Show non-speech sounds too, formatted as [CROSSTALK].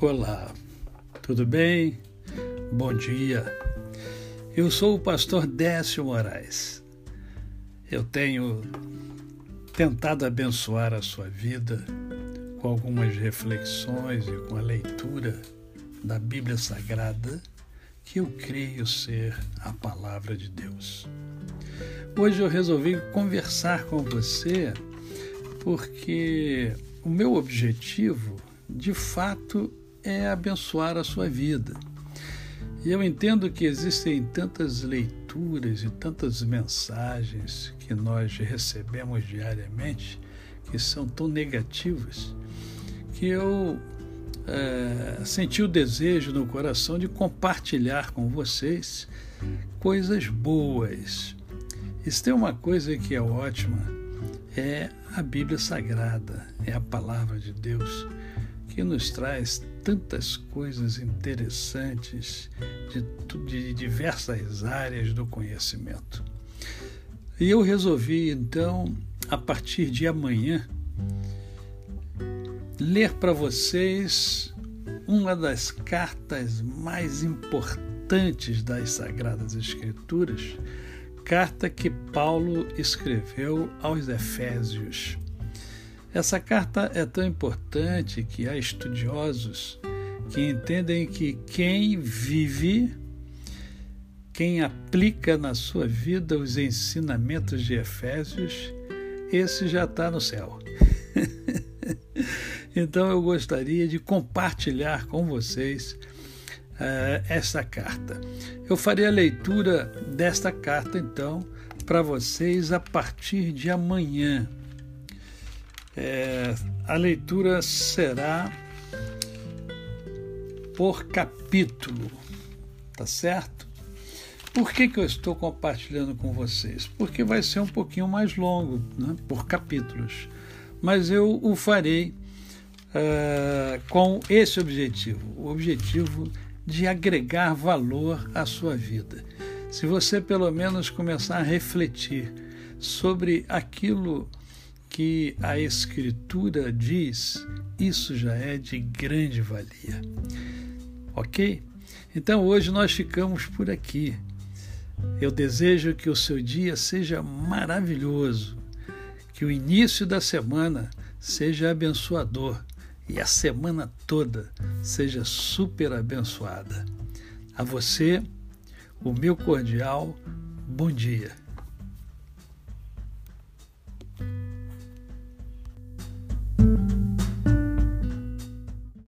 Olá, tudo bem? Bom dia. Eu sou o pastor Décio Moraes. Eu tenho tentado abençoar a sua vida com algumas reflexões e com a leitura da Bíblia Sagrada, que eu creio ser a palavra de Deus. Hoje eu resolvi conversar com você porque o meu objetivo, de fato, é abençoar a sua vida. E eu entendo que existem tantas leituras e tantas mensagens que nós recebemos diariamente que são tão negativas que eu é, senti o desejo no coração de compartilhar com vocês coisas boas. Isso tem uma coisa que é ótima, é a Bíblia Sagrada, é a palavra de Deus que nos traz tantas coisas interessantes de, de diversas áreas do conhecimento. E eu resolvi, então, a partir de amanhã, ler para vocês uma das cartas mais importantes das Sagradas Escrituras, carta que Paulo escreveu aos Efésios. Essa carta é tão importante que há estudiosos que entendem que quem vive, quem aplica na sua vida os ensinamentos de Efésios, esse já está no céu. [LAUGHS] então eu gostaria de compartilhar com vocês uh, essa carta. Eu farei a leitura desta carta, então, para vocês a partir de amanhã. É, a leitura será por capítulo, tá certo? Por que, que eu estou compartilhando com vocês? Porque vai ser um pouquinho mais longo, né, por capítulos. Mas eu o farei uh, com esse objetivo: o objetivo de agregar valor à sua vida. Se você pelo menos começar a refletir sobre aquilo que a Escritura diz, isso já é de grande valia. Ok? Então hoje nós ficamos por aqui. Eu desejo que o seu dia seja maravilhoso, que o início da semana seja abençoador e a semana toda seja super abençoada. A você, o meu cordial bom dia.